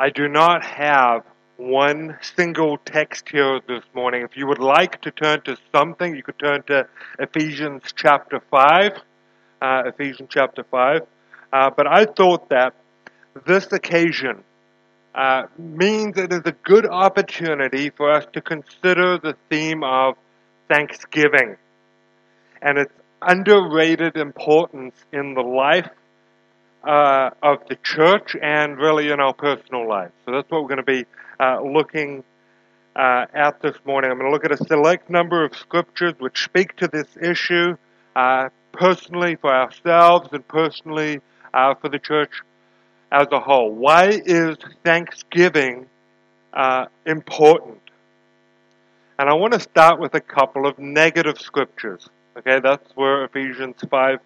I do not have one single text here this morning. If you would like to turn to something, you could turn to Ephesians chapter 5. Uh, Ephesians chapter 5. Uh, but I thought that this occasion uh, means it is a good opportunity for us to consider the theme of Thanksgiving and its underrated importance in the life uh, of the church and really in our personal life. So that's what we're going to be uh, looking uh, at this morning. I'm going to look at a select number of scriptures which speak to this issue uh, personally for ourselves and personally uh, for the church as a whole. Why is Thanksgiving important? And I want to start with a couple of negative scriptures. Okay, that's where Ephesians 5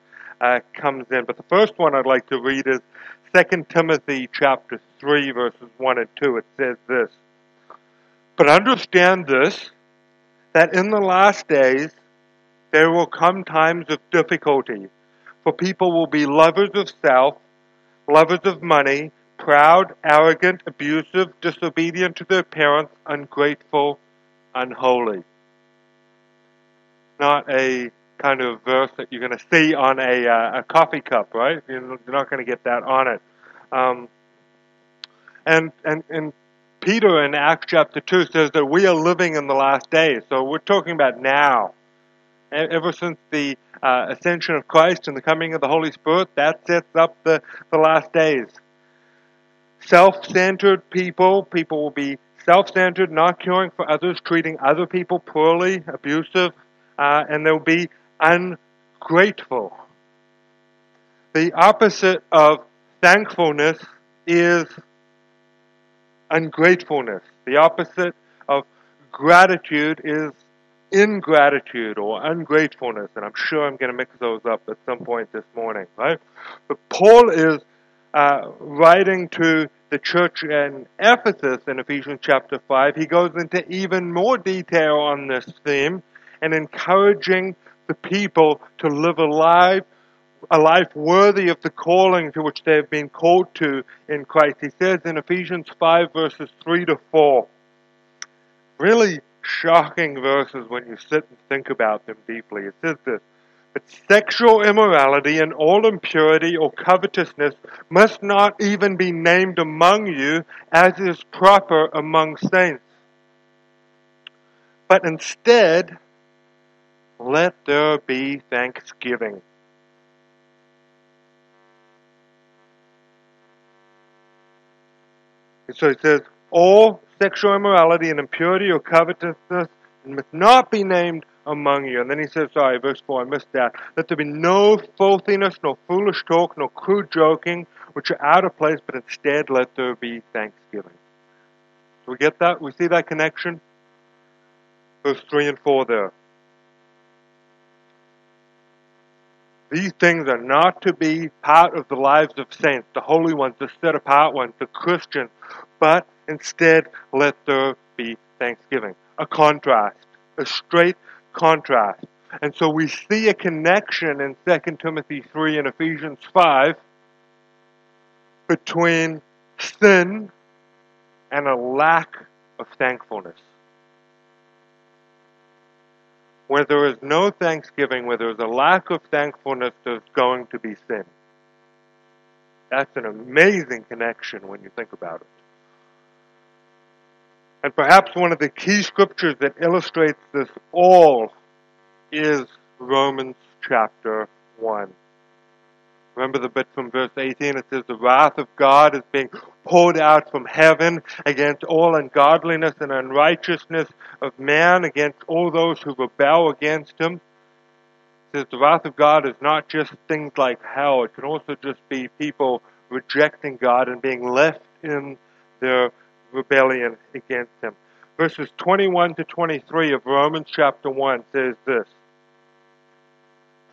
uh, comes in. But the first one I'd like to read is 2 Timothy chapter 3 verses 1 and 2. It says this, But understand this, that in the last days there will come times of difficulty, for people will be lovers of self, lovers of money, proud, arrogant, abusive, disobedient to their parents, ungrateful, unholy. Not a kind of verse that you're going to see on a, uh, a coffee cup, right? You're not going to get that on it. Um, and, and, and Peter in Acts chapter 2 says that we are living in the last days. So we're talking about now. Ever since the uh, ascension of Christ and the coming of the Holy Spirit, that sets up the, the last days. Self centered people, people will be self centered, not caring for others, treating other people poorly, abusive, uh, and they'll be ungrateful. The opposite of thankfulness is ungratefulness. The opposite of gratitude is ingratitude or ungratefulness, and I'm sure I'm going to mix those up at some point this morning, right? But Paul is uh, writing to the church in Ephesus in Ephesians chapter 5. He goes into even more detail on this theme and encouraging the people to live a life, a life worthy of the calling to which they have been called to in Christ. He says in Ephesians 5 verses 3 to 4, really shocking verses when you sit and think about them deeply. It says this, but sexual immorality and all impurity or covetousness must not even be named among you as is proper among saints. But instead, let there be thanksgiving. And so he says, all sexual immorality and impurity or covetousness must not be named among you. And then he says, sorry, verse 4, I missed that. Let there be no filthiness, no foolish talk, no crude joking, which are out of place, but instead let there be thanksgiving. Do we get that? We see that connection? Verse 3 and 4 there. These things are not to be part of the lives of saints, the holy ones, the set apart ones, the Christians, but instead let there be thanksgiving. A contrast, a straight contrast. And so we see a connection in 2 Timothy 3 and Ephesians 5 between sin and a lack of thankfulness. Where there is no thanksgiving, where there is a lack of thankfulness, there's going to be sin. That's an amazing connection when you think about it. And perhaps one of the key scriptures that illustrates this all is Romans chapter 1. Remember the bit from verse 18? It says, The wrath of God is being poured out from heaven against all ungodliness and unrighteousness of man, against all those who rebel against him. It says, The wrath of God is not just things like hell, it can also just be people rejecting God and being left in their rebellion against him. Verses 21 to 23 of Romans chapter 1 says this.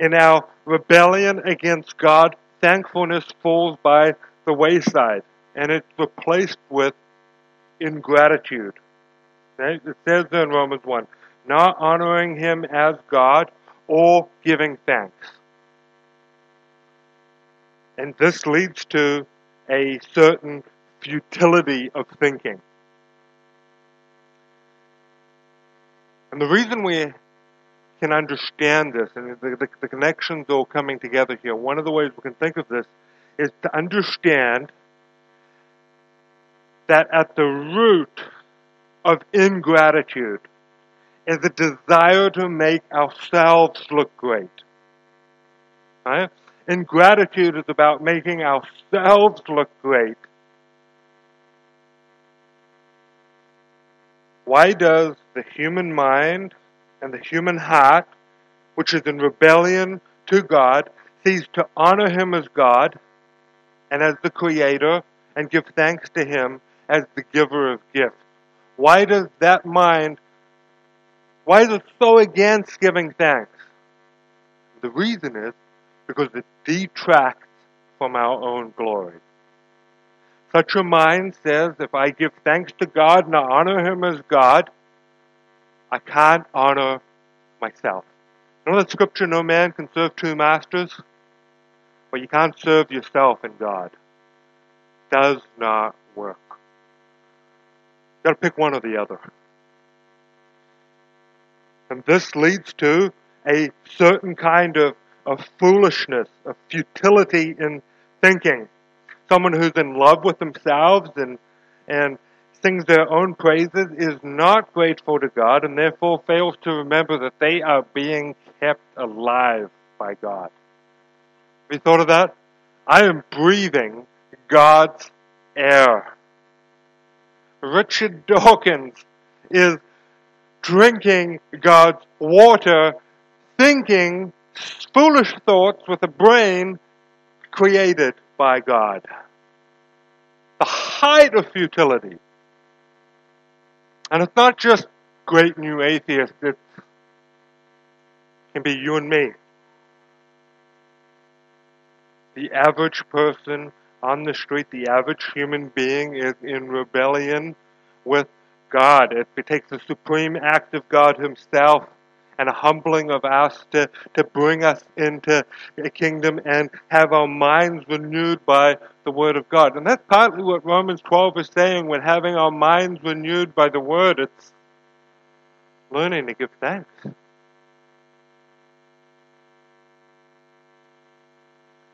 In our rebellion against God, thankfulness falls by the wayside and it's replaced with ingratitude. It says in Romans 1 not honoring Him as God or giving thanks. And this leads to a certain futility of thinking. And the reason we can understand this and the, the, the, connections all coming together here, one of the ways we can think of this is to understand that at the root of ingratitude is a desire to make ourselves look great. Right? Ingratitude is about making ourselves look great. Why does the human mind and the human heart, which is in rebellion to God, cease to honor Him as God and as the Creator and give thanks to Him as the giver of gifts? Why does that mind, why is it so against giving thanks? The reason is because it detracts from our own glory. Such a mind says, if I give thanks to God and I honor Him as God, I can't honor myself. You know that scripture, no man can serve two masters? Well, you can't serve yourself and God. It does not work. You've gotta pick one or the other. And this leads to a certain kind of, of foolishness, of futility in thinking. Someone who's in love with themselves and, and sings their own praises is not grateful to God and therefore fails to remember that they are being kept alive by God. Have you thought of that? I am breathing God's air. Richard Dawkins is drinking God's water, thinking foolish thoughts with a brain created by God. The height of futility. And it's not just great new atheists, it can be you and me. The average person on the street, the average human being is in rebellion with God. It takes a supreme act of God Himself and a humbling of us to, to bring us into a kingdom and have our minds renewed by the Word of God. And that's partly what Romans 12 is saying when having our minds renewed by the Word. It's learning to give thanks.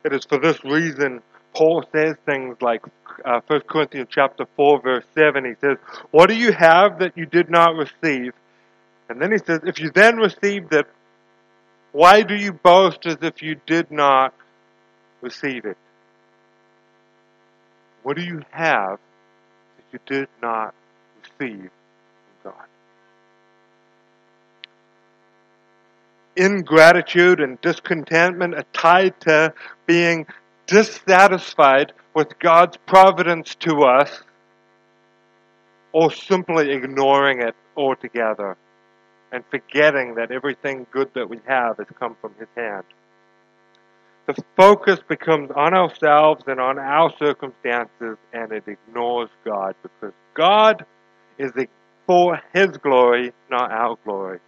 It is for this reason Paul says things like uh, 1 Corinthians chapter 4 verse 7. He says, What do you have that you did not receive? And then he says, If you then received it, why do you boast as if you did not receive it? What do you have that you did not receive from God? Ingratitude and discontentment are tied to being dissatisfied with God's providence to us or simply ignoring it altogether and forgetting that everything good that we have has come from His hand. The focus becomes on ourselves and on our circumstances, and it ignores God because God is for His glory, not our glory.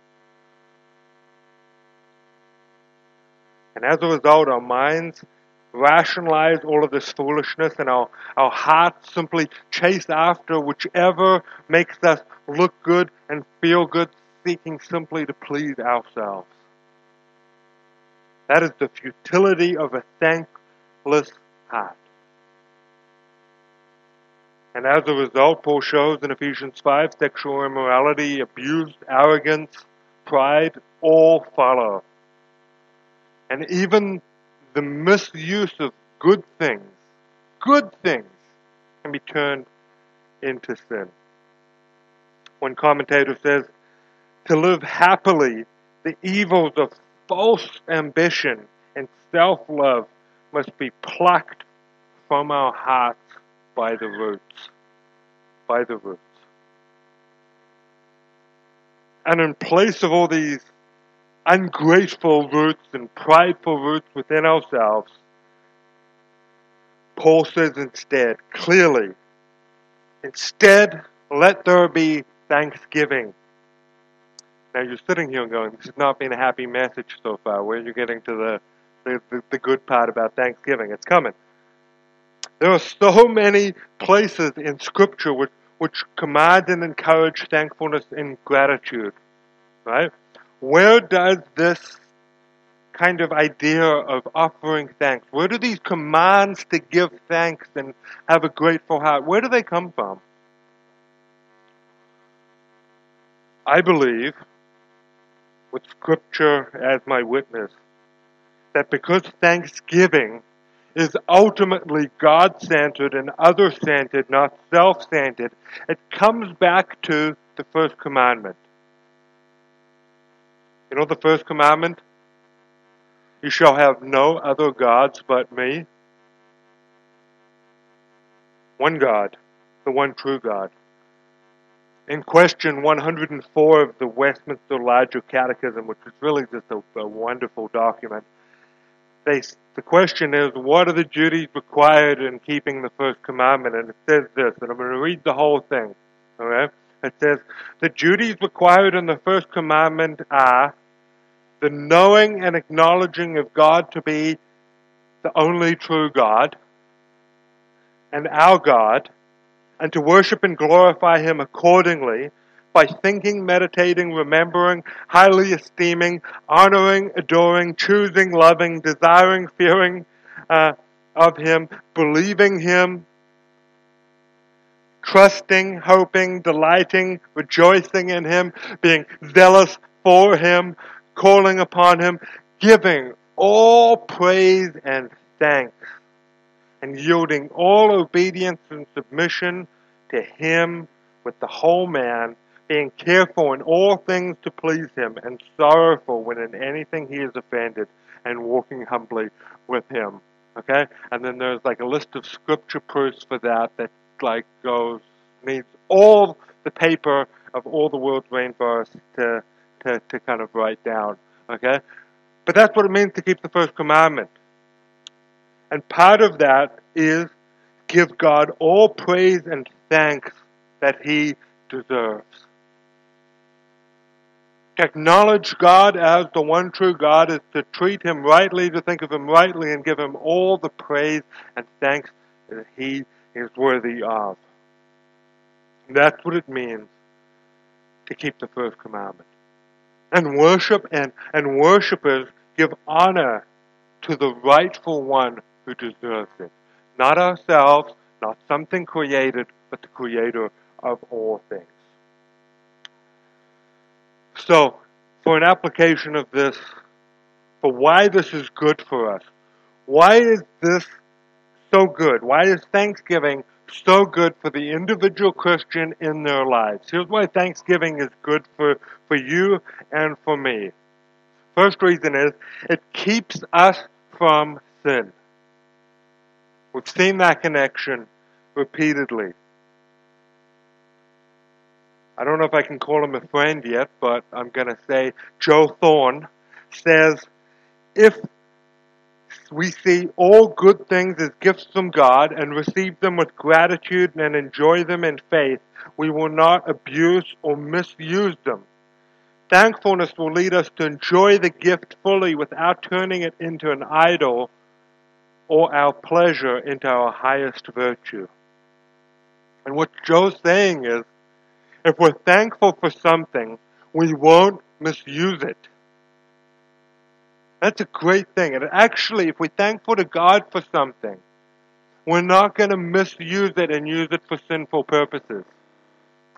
And as a result, our minds rationalize all of this foolishness and our, our hearts simply chase after whichever makes us look good and feel good, seeking simply to please ourselves. That is the futility of a thankless heart. And as a result, Paul shows in Ephesians 5 sexual immorality, abuse, arrogance, pride all follow. And even the misuse of good things, good things, can be turned into sin. One commentator says, to live happily, the evils of false ambition and self love must be plucked from our hearts by the roots. By the roots. And in place of all these ungrateful roots and prideful roots within ourselves, Paul says instead, clearly, instead, let there be thanksgiving. Now you're sitting here and going, this has not been a happy message so far. Where are you getting to the, the, the, the good part about Thanksgiving? It's coming. There are so many places in Scripture which, which command and encourage thankfulness and gratitude. Right? Where does this kind of idea of offering thanks, where do these commands to give thanks and have a grateful heart, where do they come from? I believe, with Scripture as my witness, that because Thanksgiving is ultimately God centered and other centered, not self centered, it comes back to the first commandment. You know the first commandment? You shall have no other gods but me. One God, the one true God. In question 104 of the Westminster Larger Catechism, which is really just a, a wonderful document, they, the question is, what are the duties required in keeping the first commandment? And it says this, and I'm going to read the whole thing. Okay? It says, the duties required in the first commandment are the knowing and acknowledging of God to be the only true God and our God, and to worship and glorify Him accordingly by thinking, meditating, remembering, highly esteeming, honoring, adoring, choosing, loving, desiring, fearing uh, of Him, believing Him, trusting, hoping, delighting, rejoicing in Him, being zealous for Him, calling upon Him, giving all praise and thanks, and yielding all obedience and submission to Him with the whole man, being careful in all things to please Him, and sorrowful when in anything He is offended, and walking humbly with Him. Okay? And then there's like a list of scripture proofs for that that like goes, needs all the paper of all the world's rainforests to to, to kind of write down. Okay? But that's what it means to keep the first commandment. And part of that is give God all praise and thanks that He deserves. To acknowledge God as the one true God is to treat Him rightly, to think of Him rightly, and give Him all the praise and thanks that He is worthy of. That's what it means to keep the first commandment and worship and, and worshipers give honor to the rightful one who deserves it. Not ourselves, not something created, but the creator of all things. So, for an application of this, for why this is good for us, why is this so good? Why is Thanksgiving so good for the individual Christian in their lives. Here's why Thanksgiving is good for, for you and for me. First reason is it keeps us from sin. We've seen that connection repeatedly. I don't know if I can call him a friend yet, but I'm going to say Joe Thorn says if we see all good things as gifts from God and receive them with gratitude and enjoy them in faith, we will not abuse or misuse them. Thankfulness will lead us to enjoy the gift fully without turning it into an idol or our pleasure into our highest virtue. And what Joe's saying is, if we're thankful for something, we won't misuse it. That's a great thing. And actually, if we're thankful to God for something, we're not going to misuse it and use it for sinful purposes.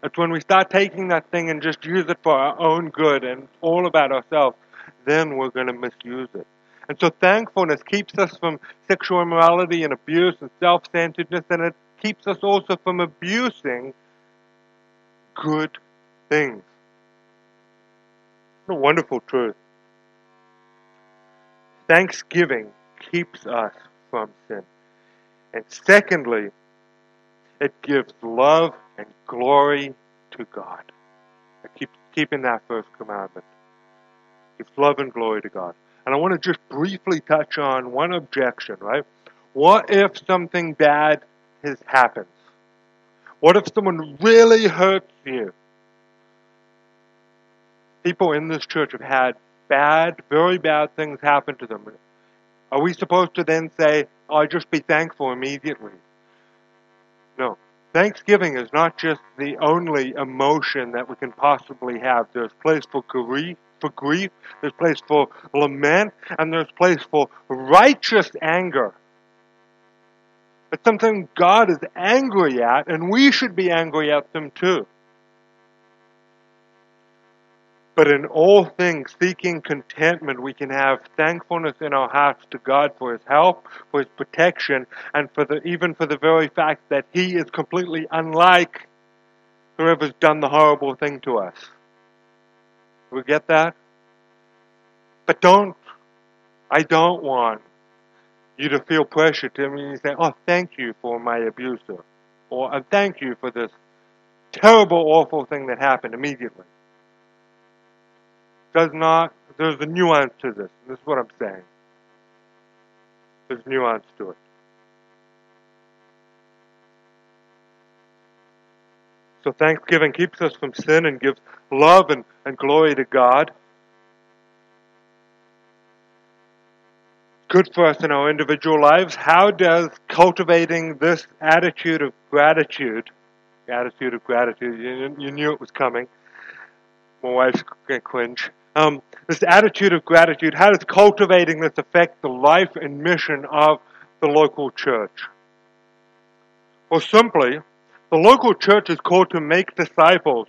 It's when we start taking that thing and just use it for our own good and all about ourselves, then we're going to misuse it. And so thankfulness keeps us from sexual immorality and abuse and self-centeredness, and it keeps us also from abusing good things. What a wonderful truth. Thanksgiving keeps us from sin. And secondly, it gives love and glory to God. I keep keeping that first commandment. It's love and glory to God. And I want to just briefly touch on one objection, right? What if something bad has happened? What if someone really hurts you? People in this church have had bad, very bad things happen to them. Are we supposed to then say, oh, just be thankful immediately? No. Thanksgiving is not just the only emotion that we can possibly have. There's place for grief, for grief, there's place for lament, and there's place for righteous anger. It's something God is angry at, and we should be angry at them too. But in all things, seeking contentment, we can have thankfulness in our hearts to God for His help, for His protection, and for the, even for the very fact that He is completely unlike whoever's done the horrible thing to us. We get that? But don't, I don't want you to feel pressure to me and say, oh, thank you for my abuser. Or thank you for this terrible, awful thing that happened immediately does not, there's a nuance to this. This is what I'm saying. There's nuance to it. So thanksgiving keeps us from sin and gives love and, and glory to God. Good for us in our individual lives. How does cultivating this attitude of gratitude, attitude of gratitude, you, you knew it was coming. My wife's going to cringe. Um, this attitude of gratitude, how does cultivating this affect the life and mission of the local church? Well, simply, the local church is called to make disciples,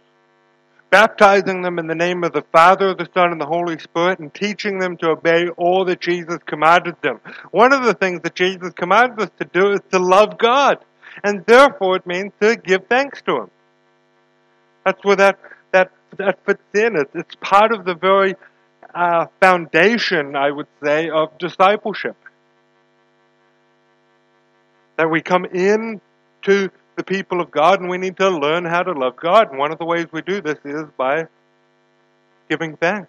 baptizing them in the name of the Father, the Son, and the Holy Spirit, and teaching them to obey all that Jesus commanded them. One of the things that Jesus commands us to do is to love God, and therefore it means to give thanks to Him. That's where that that that fits in. It's, it's part of the very uh, foundation, I would say, of discipleship. That we come in to the people of God and we need to learn how to love God. And one of the ways we do this is by giving thanks.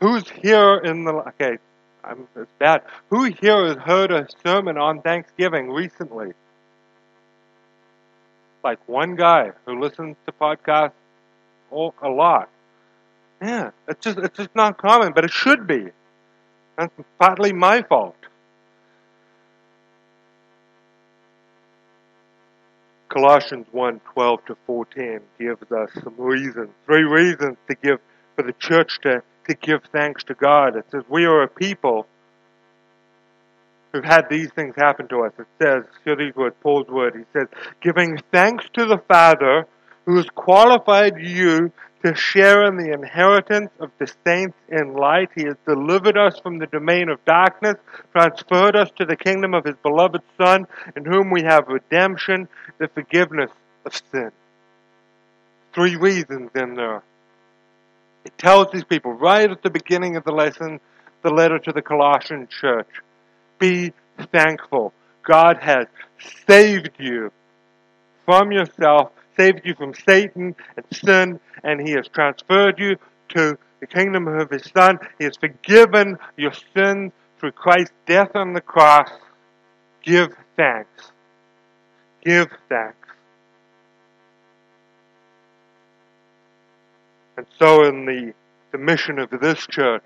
Who's here in the okay? I'm, it's bad. Who here has heard a sermon on Thanksgiving recently? Like one guy who listens to podcasts a lot. Yeah, it's just it's just not common, but it should be. That's partly my fault. Colossians 1, 12 to 14 gives us some reasons, three reasons to give for the church to, to give thanks to God. It says we are a people who've had these things happen to us. It says, hear these words, Paul's word. He says, giving thanks to the Father who has qualified you to share in the inheritance of the saints in light. He has delivered us from the domain of darkness, transferred us to the kingdom of His beloved Son, in whom we have redemption, the forgiveness of sin. Three reasons in there. It tells these people right at the beginning of the lesson, the letter to the Colossian church, be thankful. God has saved you from yourself saved you from Satan and sin, and He has transferred you to the kingdom of His Son. He has forgiven your sins through Christ's death on the cross. Give thanks. Give thanks. And so, in the, the mission of this church,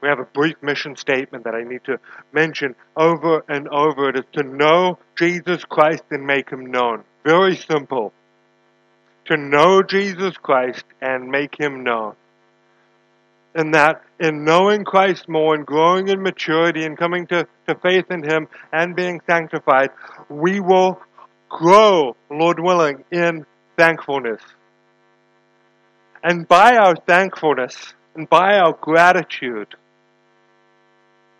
we have a brief mission statement that I need to mention over and over. It is to know Jesus Christ and make him known. Very simple. To know Jesus Christ and make him known. And that in knowing Christ more and growing in maturity and coming to, to faith in him and being sanctified, we will grow, Lord willing, in thankfulness. And by our thankfulness and by our gratitude,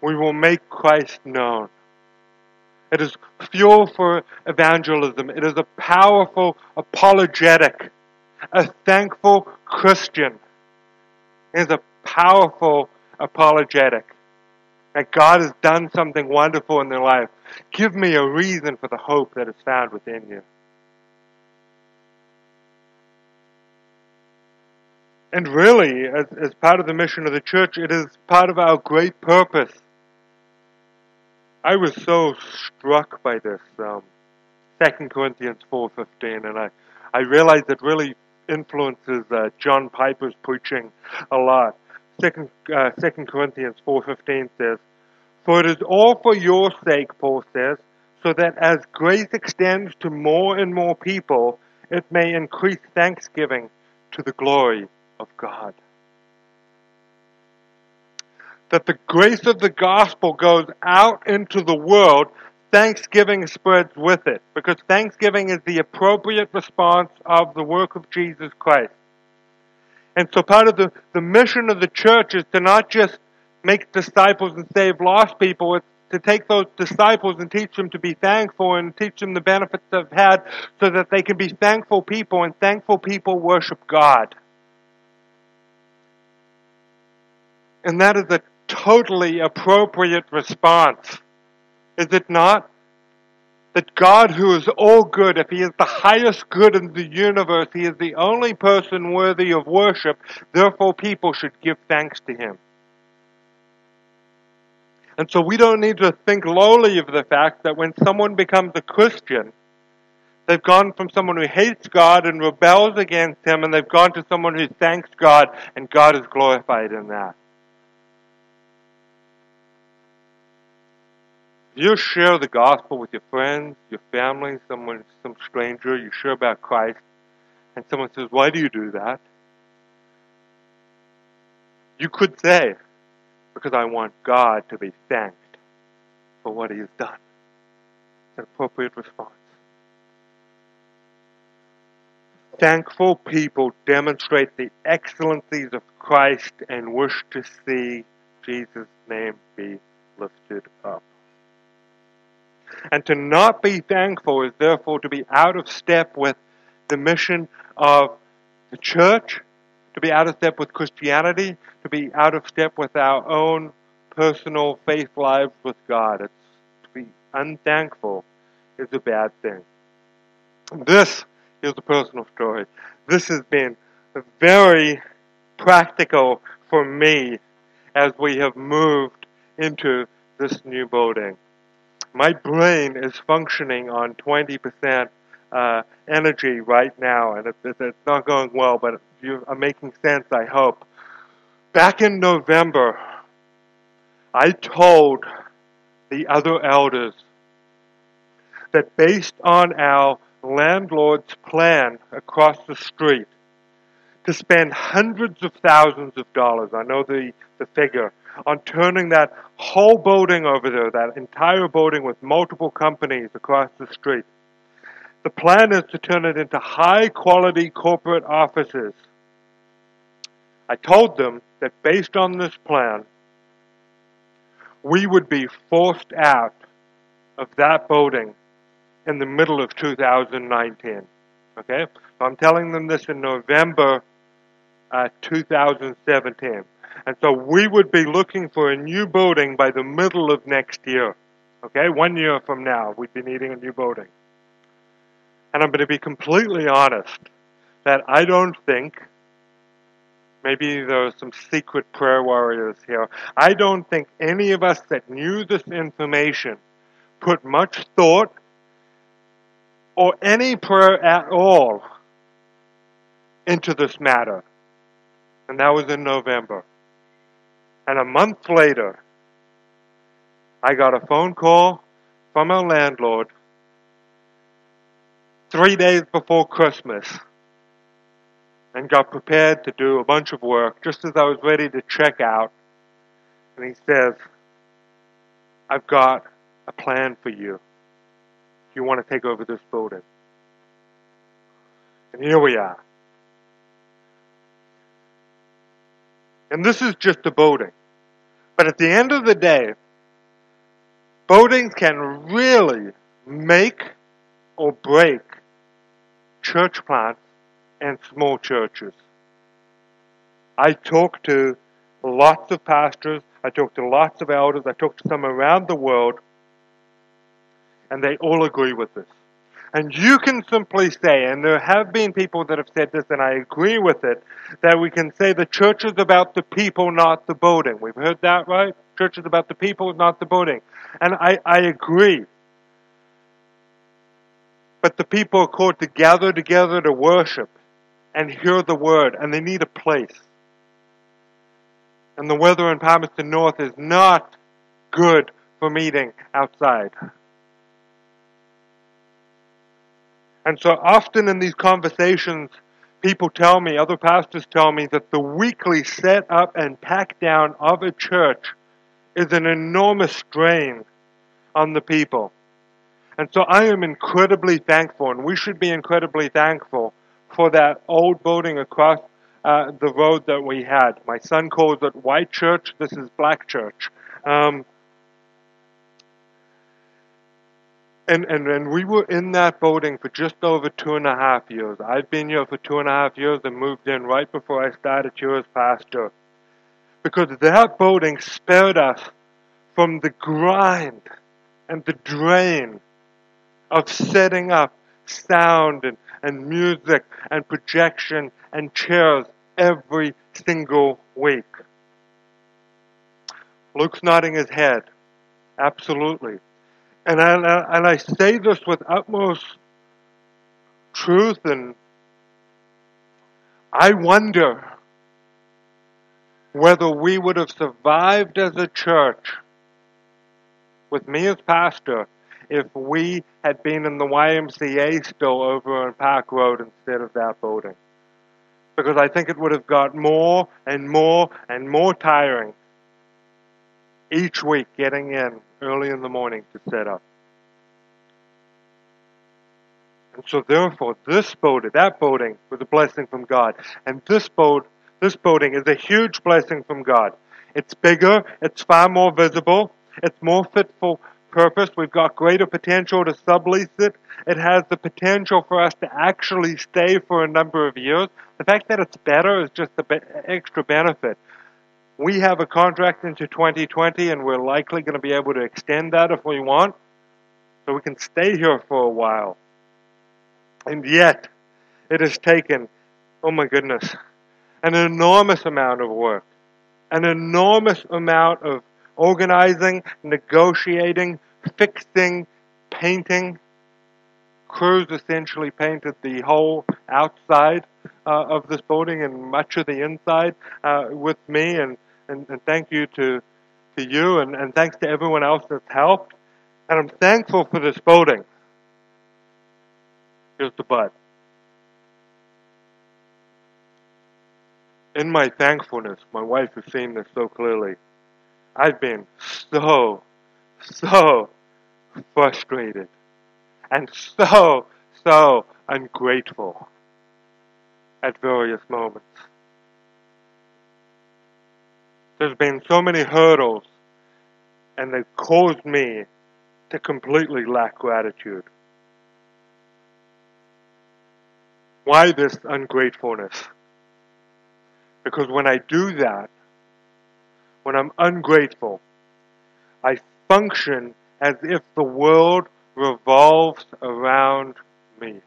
we will make Christ known. It is fuel for evangelism. It is a powerful apologetic. A thankful Christian is a powerful apologetic. that God has done something wonderful in their life. Give me a reason for the hope that is found within you. And really, as, as part of the mission of the church, it is part of our great purpose. I was so struck by this, um, 2 Corinthians 4.15, and I, I realized it really influences uh, John Piper's preaching a lot. Second, uh, 2 Corinthians 4.15 says, For it is all for your sake, Paul says, so that as grace extends to more and more people, it may increase thanksgiving to the glory of God. That the grace of the gospel goes out into the world, thanksgiving spreads with it. Because thanksgiving is the appropriate response of the work of Jesus Christ. And so part of the, the mission of the church is to not just make disciples and save lost people, it's to take those disciples and teach them to be thankful and teach them the benefits they've had so that they can be thankful people and thankful people worship God. And that is a totally appropriate response. Is it not? That God, who is all good, if He is the highest good in the universe, He is the only person worthy of worship, therefore people should give thanks to Him. And so we don't need to think lowly of the fact that when someone becomes a Christian, they've gone from someone who hates God and rebels against Him, and they've gone to someone who thanks God, and God is glorified in that. You share the gospel with your friends, your family, someone, some stranger, you share about Christ, and someone says, Why do you do that? You could say, Because I want God to be thanked for what He has done. It's an appropriate response. Thankful people demonstrate the excellencies of Christ and wish to see Jesus' name be lifted up. And to not be thankful is therefore to be out of step with the mission of the church, to be out of step with Christianity, to be out of step with our own personal faith lives with God. It's to be unthankful is a bad thing. This is a personal story. This has been very practical for me as we have moved into this new building my brain is functioning on 20% uh, energy right now, and it, it, it's not going well, but you are making sense, I hope. Back in November, I told the other elders that based on our landlord's plan across the street to spend hundreds of thousands of dollars, I know the, the figure, on turning that whole building over there, that entire building with multiple companies across the street. The plan is to turn it into high quality corporate offices. I told them that based on this plan, we would be forced out of that building in the middle of 2019. Okay? So I'm telling them this in November uh, 2017. And so we would be looking for a new building by the middle of next year. Okay, one year from now, we'd be needing a new building. And I'm going to be completely honest that I don't think, maybe there are some secret prayer warriors here, I don't think any of us that knew this information put much thought or any prayer at all into this matter. And that was in November. And a month later, I got a phone call from our landlord three days before Christmas and got prepared to do a bunch of work just as I was ready to check out. And he says, I've got a plan for you. You want to take over this building. And here we are. And this is just a building. But at the end of the day, voting can really make or break church plants and small churches. I talk to lots of pastors. I talk to lots of elders. I talk to some around the world. And they all agree with this. And you can simply say, and there have been people that have said this, and I agree with it, that we can say the church is about the people, not the building. We've heard that, right? Church is about the people, not the building. And I, I agree. But the people are called to gather together to worship and hear the word, and they need a place. And the weather in Palmerston North is not good for meeting outside. And so often in these conversations, people tell me, other pastors tell me, that the weekly set up and pack down of a church is an enormous strain on the people. And so I am incredibly thankful, and we should be incredibly thankful for that old building across uh, the road that we had. My son calls it White Church. This is Black Church. Um, and, and, and we were in that building for just over two and a half years. I've been here for two and a half years and moved in right before I started here as pastor. Because that building spared us from the grind and the drain of setting up sound and, and music and projection and chairs every single week. Luke's nodding his head. Absolutely. And I, and I say this with utmost truth, and I wonder whether we would have survived as a church with me as pastor if we had been in the YMCA still over on Park Road instead of that building. Because I think it would have got more and more and more tiring each week getting in early in the morning to set up. And so therefore this boating, that boating was a blessing from God. And this boat, this boating is a huge blessing from God. It's bigger, it's far more visible, it's more fit for purpose. We've got greater potential to sublease it. It has the potential for us to actually stay for a number of years. The fact that it's better is just an extra benefit. We have a contract into 2020 and we're likely going to be able to extend that if we want. So we can stay here for a while. And yet, it has taken, oh my goodness, an enormous amount of work, an enormous amount of organizing, negotiating, fixing, painting. Crews essentially painted the whole outside uh, of this building and much of the inside uh, with me, and and, and thank you to, to you and, and thanks to everyone else that's helped. And I'm thankful for this building. Here's the but. In my thankfulness, my wife has seen this so clearly. I've been so, so frustrated and so, so ungrateful at various moments. There's been so many hurdles, and they've caused me to completely lack gratitude. Why this ungratefulness? Because when I do that, when I'm ungrateful, I function as if the world revolves around me.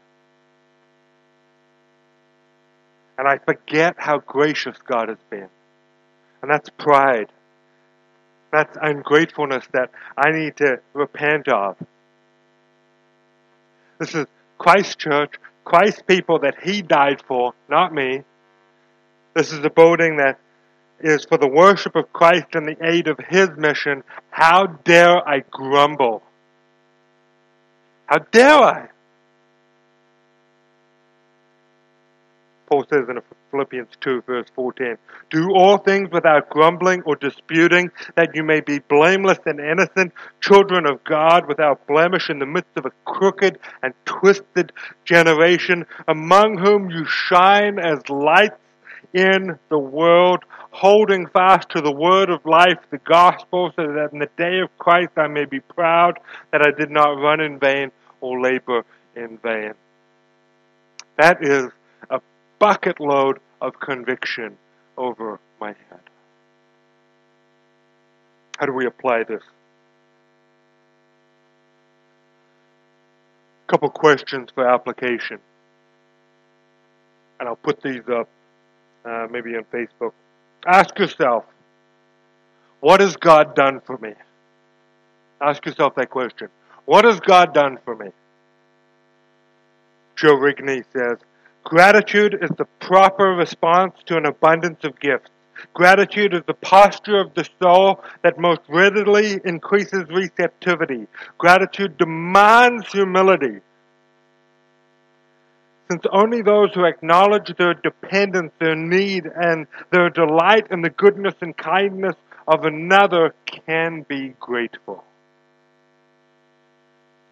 And I forget how gracious God has been. And that's pride. That's ungratefulness that I need to repent of. This is Christ Church, Christ people that He died for, not me. This is a building that is for the worship of Christ and the aid of His mission. How dare I grumble? How dare I? Paul says in Philippians 2, verse 14. Do all things without grumbling or disputing, that you may be blameless and innocent, children of God without blemish in the midst of a crooked and twisted generation, among whom you shine as lights in the world, holding fast to the word of life, the gospel, so that in the day of Christ I may be proud that I did not run in vain or labor in vain. That is a bucket load of conviction over my head. How do we apply this? A couple questions for application. And I'll put these up uh, maybe on Facebook. Ask yourself, what has God done for me? Ask yourself that question. What has God done for me? Joe Rigney says, Gratitude is the proper response to an abundance of gifts. Gratitude is the posture of the soul that most readily increases receptivity. Gratitude demands humility. Since only those who acknowledge their dependence, their need, and their delight in the goodness and kindness of another can be grateful.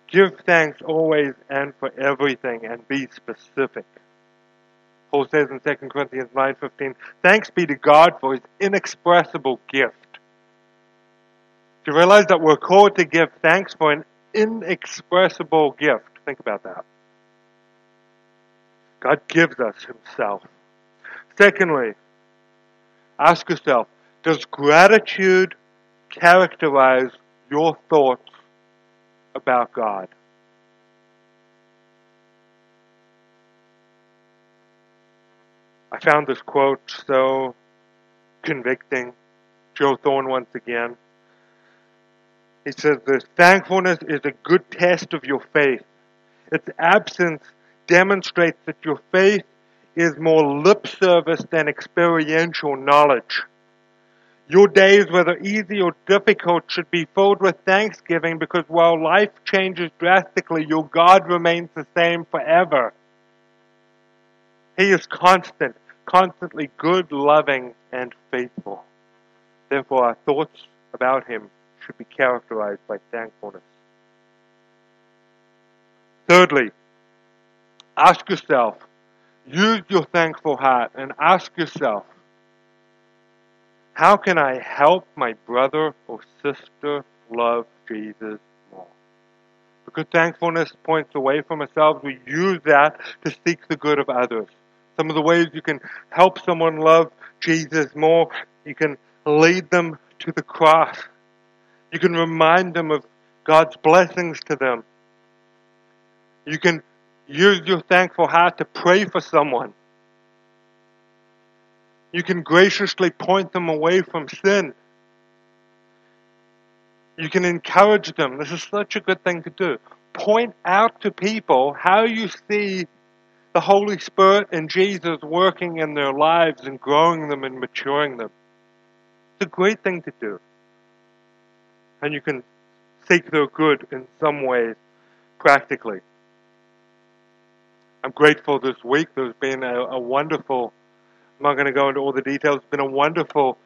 Give thanks always and for everything and be specific. Paul says in 2 Corinthians 9:15, "Thanks be to God for his inexpressible gift." To realize that we're called to give thanks for an inexpressible gift? Think about that. God gives us himself. Secondly, ask yourself, does gratitude characterize your thoughts about God? I found this quote so convicting. Joe Thorn once again. He says this thankfulness is a good test of your faith. Its absence demonstrates that your faith is more lip service than experiential knowledge. Your days, whether easy or difficult, should be filled with thanksgiving because while life changes drastically, your God remains the same forever. He is constant, constantly good, loving, and faithful. Therefore, our thoughts about Him should be characterized by thankfulness. Thirdly, ask yourself, use your thankful heart and ask yourself, how can I help my brother or sister love Jesus more? Because thankfulness points away from ourselves, we use that to seek the good of others. Some of the ways you can help someone love Jesus more, you can lead them to the cross. You can remind them of God's blessings to them. You can use your thankful heart to pray for someone. You can graciously point them away from sin. You can encourage them. This is such a good thing to do. Point out to people how you see the Holy Spirit and Jesus working in their lives and growing them and maturing them. It's a great thing to do. And you can seek their good in some ways practically. I'm grateful this week. There's been a, a wonderful, I'm not going to go into all the details, it's been a wonderful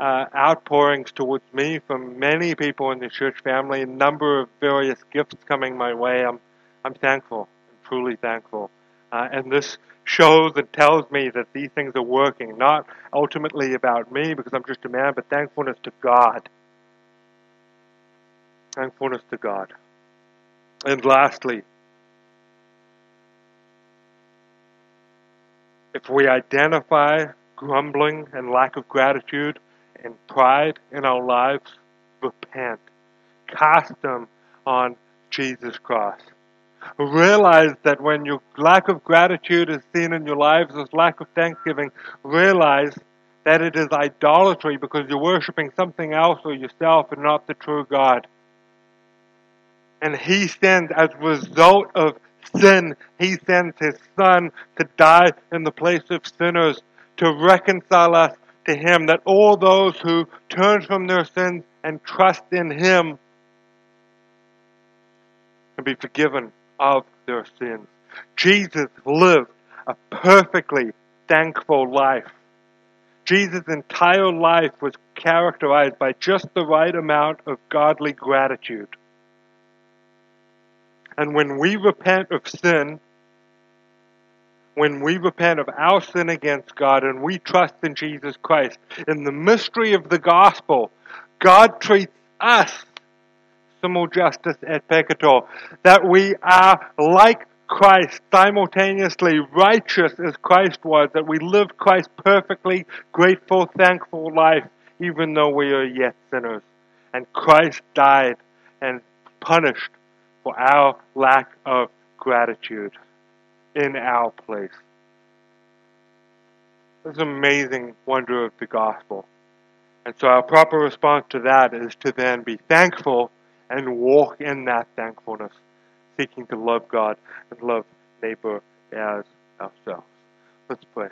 uh, outpourings towards me from many people in the church family, a number of various gifts coming my way. I'm, I'm thankful, I'm truly thankful. Uh, and this shows and tells me that these things are working, not ultimately about me because I'm just a man, but thankfulness to God. Thankfulness to God. And lastly, if we identify grumbling and lack of gratitude and pride in our lives, repent. Cast them on Jesus Christ. Realize that when your lack of gratitude is seen in your lives as lack of thanksgiving, realize that it is idolatry because you're worshiping something else or yourself and not the true God. And He sends, as a result of sin, He sends His Son to die in the place of sinners to reconcile us to Him, that all those who turn from their sins and trust in Him can be forgiven of their sins. Jesus lived a perfectly thankful life. Jesus' entire life was characterized by just the right amount of godly gratitude. And when we repent of sin, when we repent of our sin against God and we trust in Jesus Christ, in the mystery of the gospel, God treats us justus et peccator, that we are like Christ, simultaneously righteous as Christ was, that we live Christ's perfectly grateful, thankful life, even though we are yet sinners. And Christ died and punished for our lack of gratitude in our place. This amazing wonder of the gospel. And so our proper response to that is to then be thankful and walk in that thankfulness, seeking to love God and love neighbor as ourselves. Let's pray.